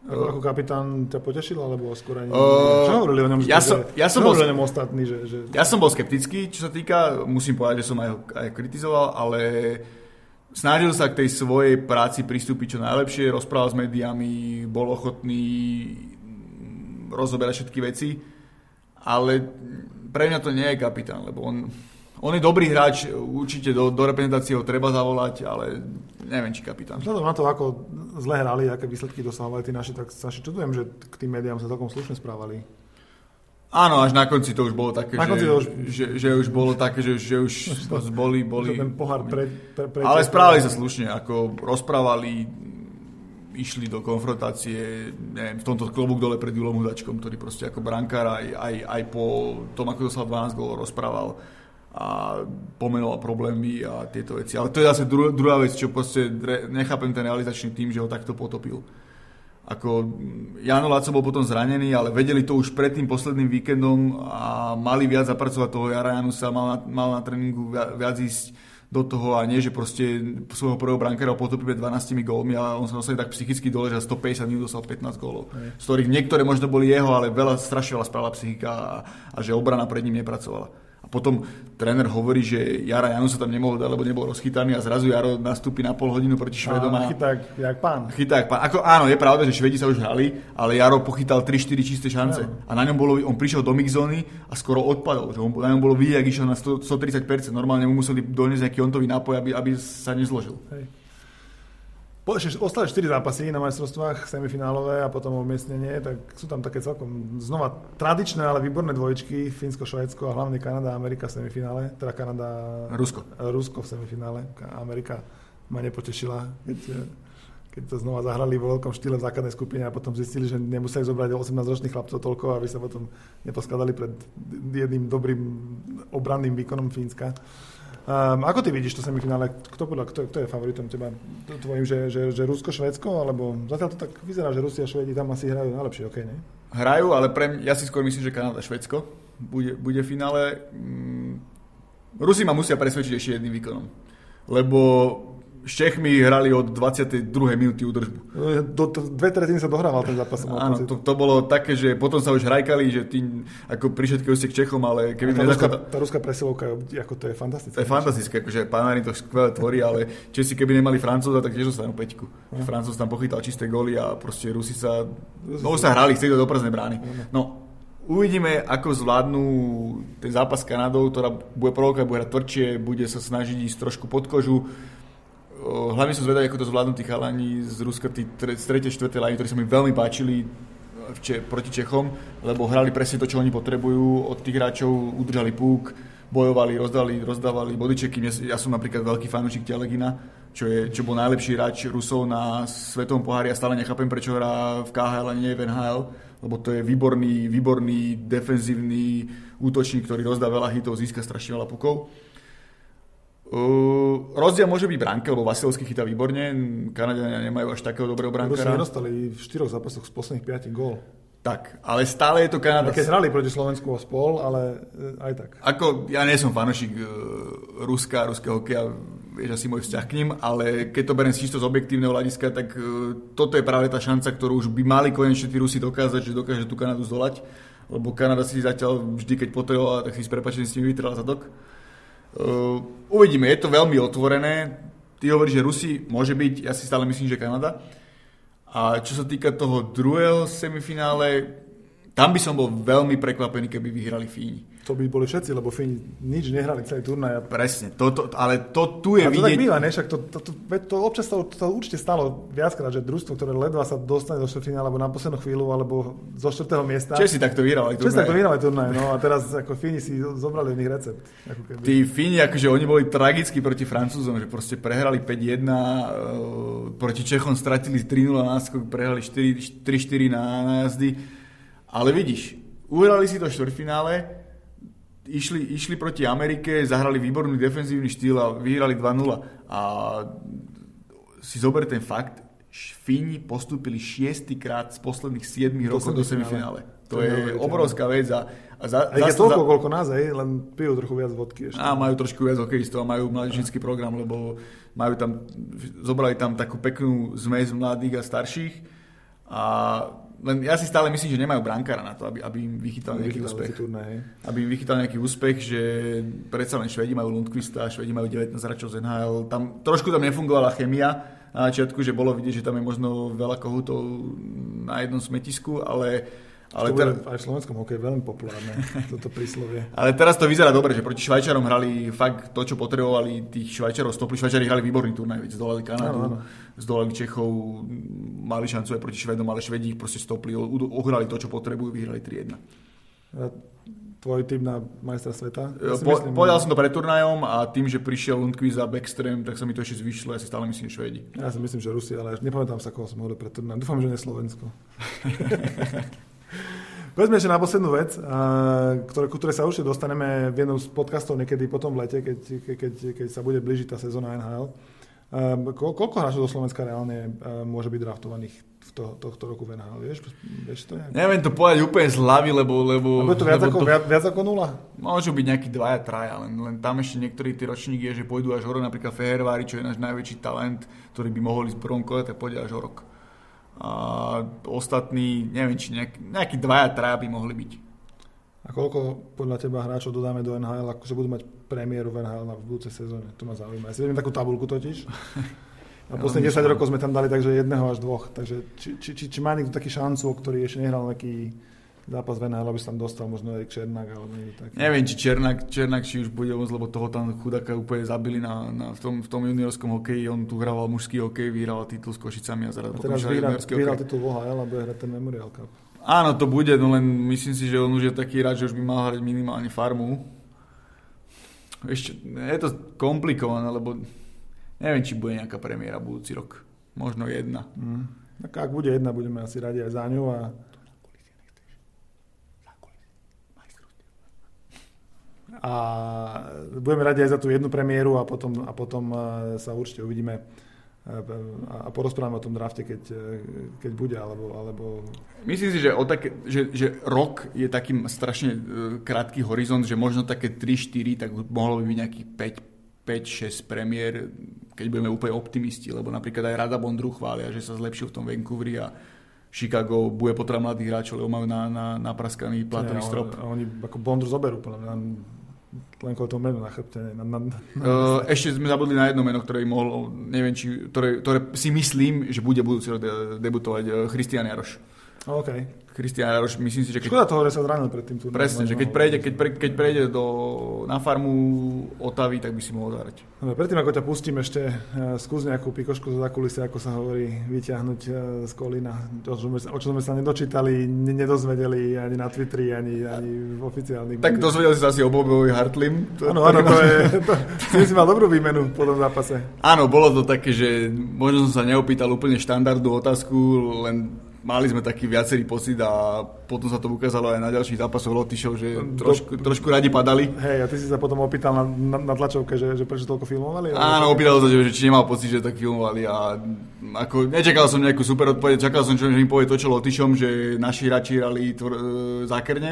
Ako, kapitán ťa potešil, alebo skôr ani... Uh, čo hovorili o ňom? Ja som, ja som bol, o ňom ostatný, že, že... Ja som bol skeptický, čo sa týka, musím povedať, že som aj, aj kritizoval, ale snažil sa k tej svojej práci pristúpiť čo najlepšie, rozprával s médiami, bol ochotný rozoberať všetky veci, ale pre mňa to nie je kapitán, lebo on, on je dobrý hráč, určite do, do reprezentácie ho treba zavolať, ale neviem, či kapitán. Vzhľadom na to, ako zle hrali, aké výsledky dosahovali tí naši, tak sa čudujem, že k tým médiám sa celkom slušne správali. Áno, až na konci to už bolo také, že, už... Že, že, už bolo také, že, že už boli, boli... Ten pohár pre, pre, pre, ale správali sa slušne, ako rozprávali, išli do konfrontácie, neviem, v tomto klobúk dole pred Julom Hudačkom, ktorý proste ako brankár aj, aj, aj po tom, ako dostal 12 gólov, rozprával a pomenoval problémy a tieto veci. Ale to je zase druhá, druhá vec, čo proste nechápem ten realizačný tým, že ho takto potopil. Ako Jano Laco bol potom zranený, ale vedeli to už pred tým posledným víkendom a mali viac zapracovať toho Jara Janusa, mal na, mal na tréningu viac ísť do toho a nie, že proste svojho prvého brankára potopí pred 12 gólmi a on sa dostane tak psychicky dole, že 150 minút dostal 15 gólov. Z ktorých niektoré možno boli jeho, ale veľa strašne veľa spravila psychika a, a že obrana pred ním nepracovala potom tréner hovorí, že Jara Janu sa tam nemohol dať, lebo nebol rozchytaný a zrazu Jaro nastúpi na pol hodinu proti Švedom. A chytá jak pán. Chytá jak pán. Ako, áno, je pravda, že Švedi sa už hrali, ale Jaro pochytal 3-4 čisté šance. Ja. A na ňom bolo, on prišiel do mixzóny a skoro odpadol. Že on, na ňom bolo vidieť, ak išiel na 100, 130%. Normálne mu museli doniesť nejaký ontový nápoj, aby, aby sa nezložil. Hej. Po, ostali 4 zápasy na majstrovstvách semifinálové a potom umiestnenie, tak sú tam také celkom znova tradičné, ale výborné dvojčky, Fínsko, Švédsko a hlavne Kanada a Amerika v semifinále, teda Kanada... Rusko. Rusko v semifinále, Amerika ma nepotešila, keď, keď to znova zahrali vo veľkom štýle v základnej skupine a potom zistili, že nemuseli zobrať 18-ročných chlapcov toľko, aby sa potom neposkladali pred jedným dobrým obranným výkonom Fínska. Um, ako ty vidíš to semifinále? Kto, podľa, kto, kto je favoritom teba? Tvojim, že, že, že Rusko, Švédsko? Alebo zatiaľ to tak vyzerá, že Rusia a Švédi tam asi hrajú najlepšie, ok, ne? Hrajú, ale pre mňa, ja si skôr myslím, že Kanada, Švédsko bude, bude v finále. Mm, Rusi ma musia presvedčiť ešte jedným výkonom. Lebo s Čechmi hrali od 22. minúty údržbu. Do, do, dve tretiny sa dohrával ten zápas. Áno, to, to, bolo také, že potom sa už hrajkali, že ty, ako pri všetkých ste k Čechom, ale keby... Tá, ruská, tá ruská presilovka, ako to je fantastické. To je fantastické, akože Panarin to skvelé tvorí, ale Česi keby nemali Francúza, tak tiež dostanú peťku. No. Francúz tam pochytal čisté góly a proste Rusi sa... No sa hrali, chceli do prázdnej brány. No, Uvidíme, ako zvládnu ten zápas s Kanadou, ktorá bude provokovať, bude hrať tvrdšie, bude sa snažiť ísť trošku pod kožu hlavne som zvedavý, ako to zvládnu tí chalani z Ruska, tí tre, z 3. 4. lajny, ktorí sa mi veľmi páčili če, proti Čechom, lebo hrali presne to, čo oni potrebujú. Od tých hráčov udržali púk, bojovali, rozdali, rozdávali bodyčeky. Ja som napríklad veľký fanúšik Telegina, čo, je, čo bol najlepší hráč Rusov na svetovom pohári a stále nechápem, prečo hrá v KHL a nie v NHL, lebo to je výborný, výborný defenzívny útočník, ktorý rozdá veľa hitov, získa strašne veľa pukov. Uh, rozdiel môže byť bránka, lebo Vasilevský chytá výborne, Kanadiania nemajú až takého dobrého brankára. Rusi nedostali v štyroch zápasoch z posledných 5 gól. Tak, ale stále je to Kanada. Keď hrali proti Slovensku a spol, ale e, aj tak. Ako, ja nie som fanošik uh, Ruska, ruského hokeja, vieš asi môj vzťah k ním, ale keď to beriem čisto z objektívneho hľadiska, tak uh, toto je práve tá šanca, ktorú už by mali konečne tí Rusi dokázať, že dokáže tú Kanadu zdolať, lebo Kanada si zatiaľ vždy, keď potrebovala, tak si s prepačením s nimi vytrela zadok. Uh, uvidíme, je to veľmi otvorené. Ty hovoríš, že Rusi môže byť, ja si stále myslím, že Kanada. A čo sa týka toho druhého semifinále, tam by som bol veľmi prekvapený, keby vyhrali Fíni. To by boli všetci, lebo Fíni nič nehrali celý turnaj. Presne, to, to, ale to tu je a to vidieť... tak býva, ne? Však to, to, to, to, občas to, to určite stalo viackrát, že družstvo, ktoré ledva sa dostane do štvrtfinále, alebo na poslednú chvíľu, alebo zo štvrtého miesta. Česi takto vyhrali turnaj. Česi takto vyhrali turnaj, no a teraz ako Fíni si zobrali od nich recept. Ako keby. Tí Fíni, akože oni boli tragickí proti Francúzom, že proste prehrali 5-1, uh, proti Čechom stratili 3-0 náskok, prehrali 3-4 na, na jazdy. Ale vidíš, uhrali si to štvrtfinále, išli, išli proti Amerike, zahrali výborný defenzívny štýl a vyhrali 2-0. A si zober ten fakt, Fíni postúpili šiestýkrát z posledných 7 rokov do semifinále. To, to je, je obrovská vec. A, a, za, a je toľko, za... koľko nás, aj, len pijú trochu viac vodky ešte. A majú trošku viac hokejistov a majú mladíčnický program, lebo majú tam, zobrali tam takú peknú zmes mladých a starších. A len ja si stále myslím, že nemajú brankára na to, aby, aby im vychytal nejaký úspech. Turné, aby im vychytal nejaký úspech, že predsa len Švedi majú Lundqvista, Švedi majú 19 hráčov z NHL. Tam, trošku tam nefungovala chemia na začiatku, že bolo vidieť, že tam je možno veľa kohutov na jednom smetisku, ale ale to ter... aj v slovenskom hokeji veľmi populárne, toto príslovie. Ale teraz to vyzerá dobre, že proti Švajčarom hrali fakt to, čo potrebovali, tých Švajčarov stopli. Švajčari hrali výborný turnaj, zdolali Kanadu, áno, áno. zdolali Čechov, mali šancu aj proti Švedom, ale Švedi ich proste stopli, ohrali to, čo potrebujú, vyhrali 3-1. Tvoj tým na majstra sveta? Ja po, myslím, povedal som to pred turnajom a tým, že prišiel Lundqvist a Backstream, tak sa mi to ešte zvyšlo, ja si stále myslím, Švedi. Ja si myslím, že Rusi, ale nepamätám sa, koho som hovoril pred turnajom. Dúfam, že nie Slovensko. Povedzme ešte na poslednú vec, ktoré, ku ktorej sa určite dostaneme v jednom z podcastov niekedy potom v lete, keď, keď, keď sa bude blížiť tá sezóna NHL. Ko, koľko hráčov do Slovenska reálne môže byť draftovaných v to, tohto roku v NHL? Vieš, vieš to nejak? Neviem to povedať úplne z hlavy, lebo... lebo lebo to viac, ako, to, viac, viac ako nula? Môžu byť nejakí dvaja, traja, len, len tam ešte niektorí tí ročníky je, že pôjdu až hore, napríklad Fehervári, čo je náš najväčší talent, ktorý by mohol ísť v prvom kole, tak pôjde až o rok a ostatní, neviem, či nejak, nejakí dvaja, traja by mohli byť. A koľko podľa teba hráčov dodáme do NHL, akože budú mať premiéru v NHL na budúcej sezóne? To ma zaujíma. Ja si vediem takú tabulku totiž. A posledných 10 rokov sme tam dali takže jedného až dvoch. Takže či, či, či, či má niekto taký šancu, ktorý ešte nehral nejaký zápas aby sa tam dostal možno Erik Černák alebo niekto taký. Neviem, či Černák, Černák či už bude môcť, lebo toho tam chudáka úplne zabili na, na, v, tom, v tom juniorskom hokeji. On tu hrával mužský hokej, vyhral titul s Košicami a zaraz a teraz vyhral, vyhral titul v OHL a bude hrať ten Memorial Cup. Áno, to bude, no len myslím si, že on už je taký rád, že už by mal hrať minimálne farmu. Ešte, je to komplikované, lebo neviem, či bude nejaká premiéra budúci rok. Možno jedna. Mm. Tak ak bude jedna, budeme asi radi aj za ňu a A budeme radi aj za tú jednu premiéru a potom, a potom sa určite uvidíme a porozprávame o tom drafte, keď, keď bude, alebo, alebo... Myslím si, že, o také, že, že rok je takým strašne krátky horizont, že možno také 3-4, tak mohlo by byť nejakých 5, 5-6 premiér, keď budeme úplne optimisti, lebo napríklad aj Rada Bondru chvália, že sa zlepšil v tom Vancouveri a Chicago bude potrebovať mladých hráčov, lebo majú na, na, napraskaný platový strop. A oni ako Bondru zoberú, podľa mňa len kvôli tomu menu na chrbte. Na, na, na, uh, ešte sme zabudli na jedno meno, ktoré mohol, neviem, či, ktoré, ktoré si myslím, že bude budúci rok debutovať, uh, Christian Jaroš. Okay. Christian Jaroš, myslím si, že keď... Škoda toho, že sa zranil pred tým turnom. Presne, že keď prejde, keď, pre, keď prejde do, na farmu Otavy, tak by si mohol zahrať. Dobre, predtým, ako ťa pustím ešte, uh, skús nejakú pikošku za kulisy, ako sa hovorí, vyťahnuť uh, z kolína. O čom, o čom sme sa nedočítali, nedozvedeli ani na Twitteri, ani, ani v oficiálnych... Tak dozvedeli si sa asi o Bobovi Hartlim. Áno, áno, to je... To, si mal dobrú výmenu po tom zápase. Áno, bolo to také, že možno som sa neopýtal úplne štandardnú otázku, len mali sme taký viacerý pocit a potom sa to ukázalo aj na ďalších zápasoch Lotyšov, že trošku, trošku radi padali. Hej, a ty si sa potom opýtal na, na, na tlačovke, že, že prečo toľko filmovali? Áno, opýtal sa, že, že či nemal pocit, že tak filmovali a ako, nečakal som nejakú super odpoveď, čakal som, že mi povie to, čo Lotyšom, že naši hráči hrali tvr, e, zákerne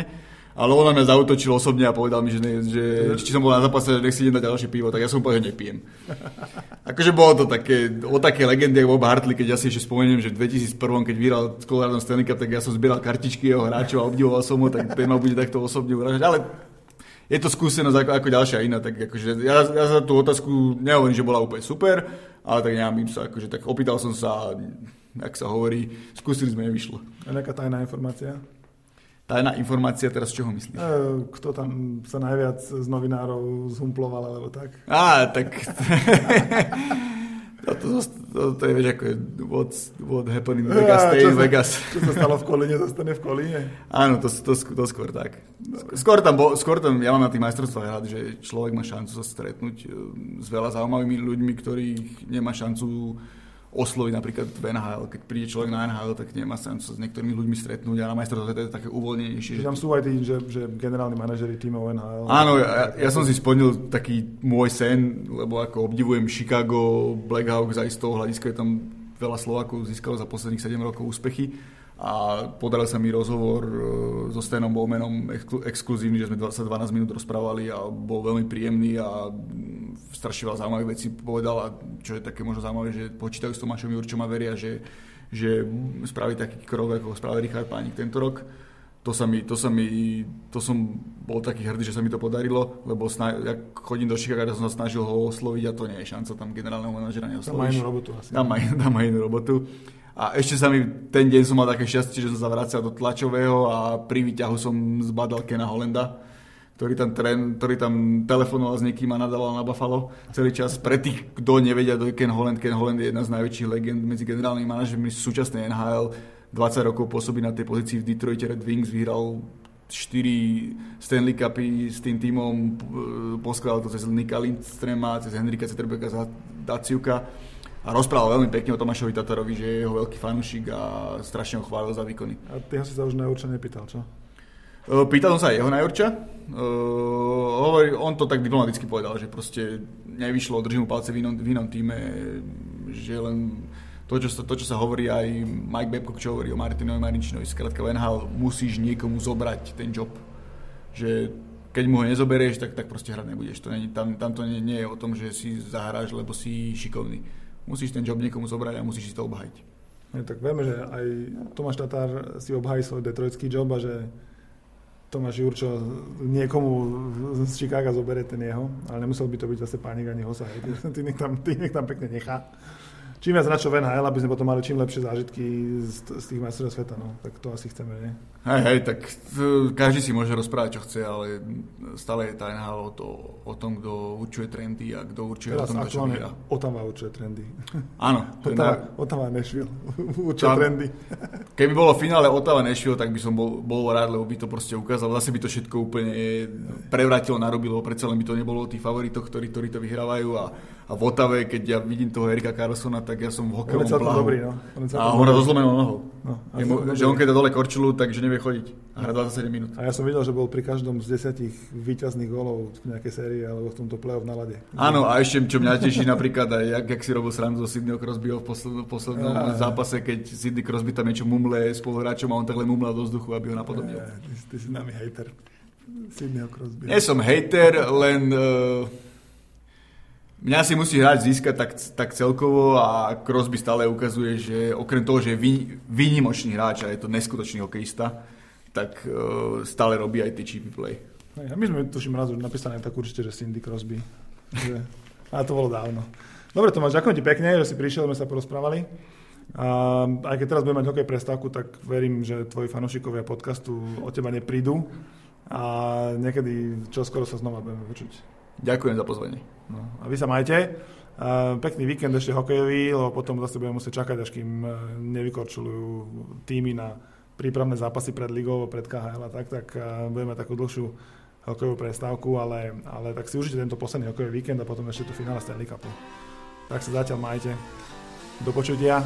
ale on na mňa zautočil osobne a povedal mi, že, ne, že či som bol na zápase, že nech si idem dať ďalšie pivo, tak ja som povedal, že nepijem. akože bolo to také, o také legendy, ako Bob Hartley, keď ja si ešte spomeniem, že v 2001, keď vyhral s Coloradom Stanley Cup, tak ja som zbieral kartičky jeho hráčov a obdivoval som ho, tak ten ma bude takto osobne uražať. Ale je to skúsenosť ako, ako ďalšia iná, tak akože ja, ja za tú otázku nehovorím, že bola úplne super, ale tak neviem sa, akože tak opýtal som sa, ak sa hovorí, skúsili sme, nevyšlo. A nejaká tajná informácia? Tajná informácia, teraz čo ho myslíš? E, kto tam sa najviac z novinárov zhumploval, alebo tak? Á, tak... to, to, to, to, je, vieš, ako je what, what happened in Vegas, stay in Vegas. Čo sa stalo v Kolíne, zostane v Kolíne? Áno, to, to, to skôr tak. Skôr tam, bol, skôr tam, ja mám na tých majstrovstvách rád, že človek má šancu sa stretnúť e, s veľa zaujímavými ľuďmi, ktorých nemá šancu osloviť napríklad v NHL. Keď príde človek na NHL, tak nemá sa s niektorými ľuďmi stretnúť a na majstrovstve to je také uvoľnenejšie. Že tam sú aj tí, že, že generálni manažeri tímov NHL. Áno, ja, ja som si splnil taký môj sen, lebo ako obdivujem Chicago, Blackhawks aj z toho hľadiska je tam veľa Slovákov získalo za posledných 7 rokov úspechy a podaril sa mi rozhovor e, so Stenom Bowmanom exkluzívny, že sme sa 12 minút rozprávali a bol veľmi príjemný a strašne veľa zaujímavých vecí povedal a čo je také možno zaujímavé, že počítajú s Tomášom Jurčom a veria, že, že spraví taký krok, ako spravil Richard Pánik tento rok. To, sa mi, to, sa mi, to som bol taký hrdý, že sa mi to podarilo, lebo sna, ja chodím do Chicago, som sa snažil ho osloviť a to nie je šanca tam generálneho manažera neoslovíš. Tam má inú robotu asi. Tam má, tam má inú robotu. A ešte sa mi ten deň som mal také šťastie, že som sa vracal do tlačového a pri výťahu som zbadal Kena Holenda, ktorý tam, tren, ktorý tam telefonoval s niekým a nadával na Buffalo celý čas. Pre tých, kto nevedia, kto je Ken Holland, Ken Holland je jedna z najväčších legend medzi generálnymi manažermi súčasnej NHL. 20 rokov pôsobí na tej pozícii v Detroit Red Wings, vyhral 4 Stanley Cupy s tým týmom, poskladal to cez Nika Lindstrema, cez Henrika Zetterbecka, Daciuka a rozprával veľmi pekne o Tomášovi Tatarovi, že je jeho veľký fanúšik a strašne ho chválil za výkony. A ty si sa už najurča nepýtal, čo? Pýtal som sa aj jeho najurča. Uh, on to tak diplomaticky povedal, že proste nevyšlo, držím mu palce v inom, v inom týme, že len to čo, sa, to, čo sa hovorí aj Mike Babcock, čo hovorí o Martinovi Marinčinovi, skrátka v musíš niekomu zobrať ten job. Že keď mu ho nezoberieš, tak, tak proste hrať nebudeš. To nie, tam, tam to nie, nie je o tom, že si zahráš, lebo si šikovný musíš ten job niekomu zobrať a musíš si to obhajiť. Ja, tak vieme, že aj Tomáš Tatár si obhají svoj detroitský job a že Tomáš Jurčo niekomu z Chicago zoberie ten jeho, ale nemusel by to byť zase pánik ani hosa. Ty nech tam, ty nech tam pekne nechá čím viac na čo v NHL, aby sme potom mali čím lepšie zážitky z, z tých majstrov sveta, no. Tak to asi chceme, nie? Hej, hej, tak každý si môže rozprávať, čo chce, ale stále je tá NHL o, to, o tom, kto určuje trendy a kto určuje Teraz o tom, čo vyhrá. Otava určuje trendy. Áno. Otava, na... Otava Nashville určuje tam, trendy. Keby bolo v finále Otava Nashville, tak by som bol, bol rád, lebo by to proste ukázalo. Zase by to všetko úplne prevratilo, narobilo, predsa len by to nebolo o tých favoritoch, ktorí, ktorí to vyhrávajú a, a v Otave, keď ja vidím toho Erika Carlsona, tak ja som v hokejovom On plahu. dobrý, no. On A on hrá so zlomenou nohou. No, Je mu, že on keď dá dole korčulu, takže nevie chodiť. A hrá 27 minút. A ja som videl, že bol pri každom z desiatich výťazných golov v nejakej sérii alebo v tomto play-off na lade. Áno, a ešte čo mňa teší napríklad aj, jak, jak si robil srandu zo Sydneyho Crosbyho v poslednom, poslednom Á. zápase, keď Sidney Crosby tam niečo mumle spoluhráčom a on takhle mumlal do vzduchu, aby ho napodobnil. Eh, Ty, ty si nami hejter. Sydneyho Crosby. Nie som hejter, len uh, mňa si musí hrať získať tak, tak celkovo a Crosby stále ukazuje, že okrem toho, že je vý, výnimočný hráč a je to neskutočný hokejista, tak uh, stále robí aj tie cheapy play. Hej, my sme, tuším, raz už napísané tak určite, že Cindy Crosby. Že, a to bolo dávno. Dobre Tomáš, ďakujem ti pekne, že si prišiel, sme sa porozprávali. A aj keď teraz budeme mať hokej prestávku, tak verím, že tvoji fanúšikovia podcastu od teba neprídu a niekedy čoskoro sa znova budeme počuť. Ďakujem za pozvanie. No, a vy sa majte. A pekný víkend ešte hokejový, lebo potom zase budeme musieť čakať, až kým e, nevykorčulujú týmy na prípravné zápasy pred ligou, pred KHL a tak, tak e, budeme takú dlhšiu hokejovú prestávku, ale, ale tak si užite tento posledný hokejový víkend a potom ešte to finále Stanley Cupu. Tak sa zatiaľ majte. Do počutia.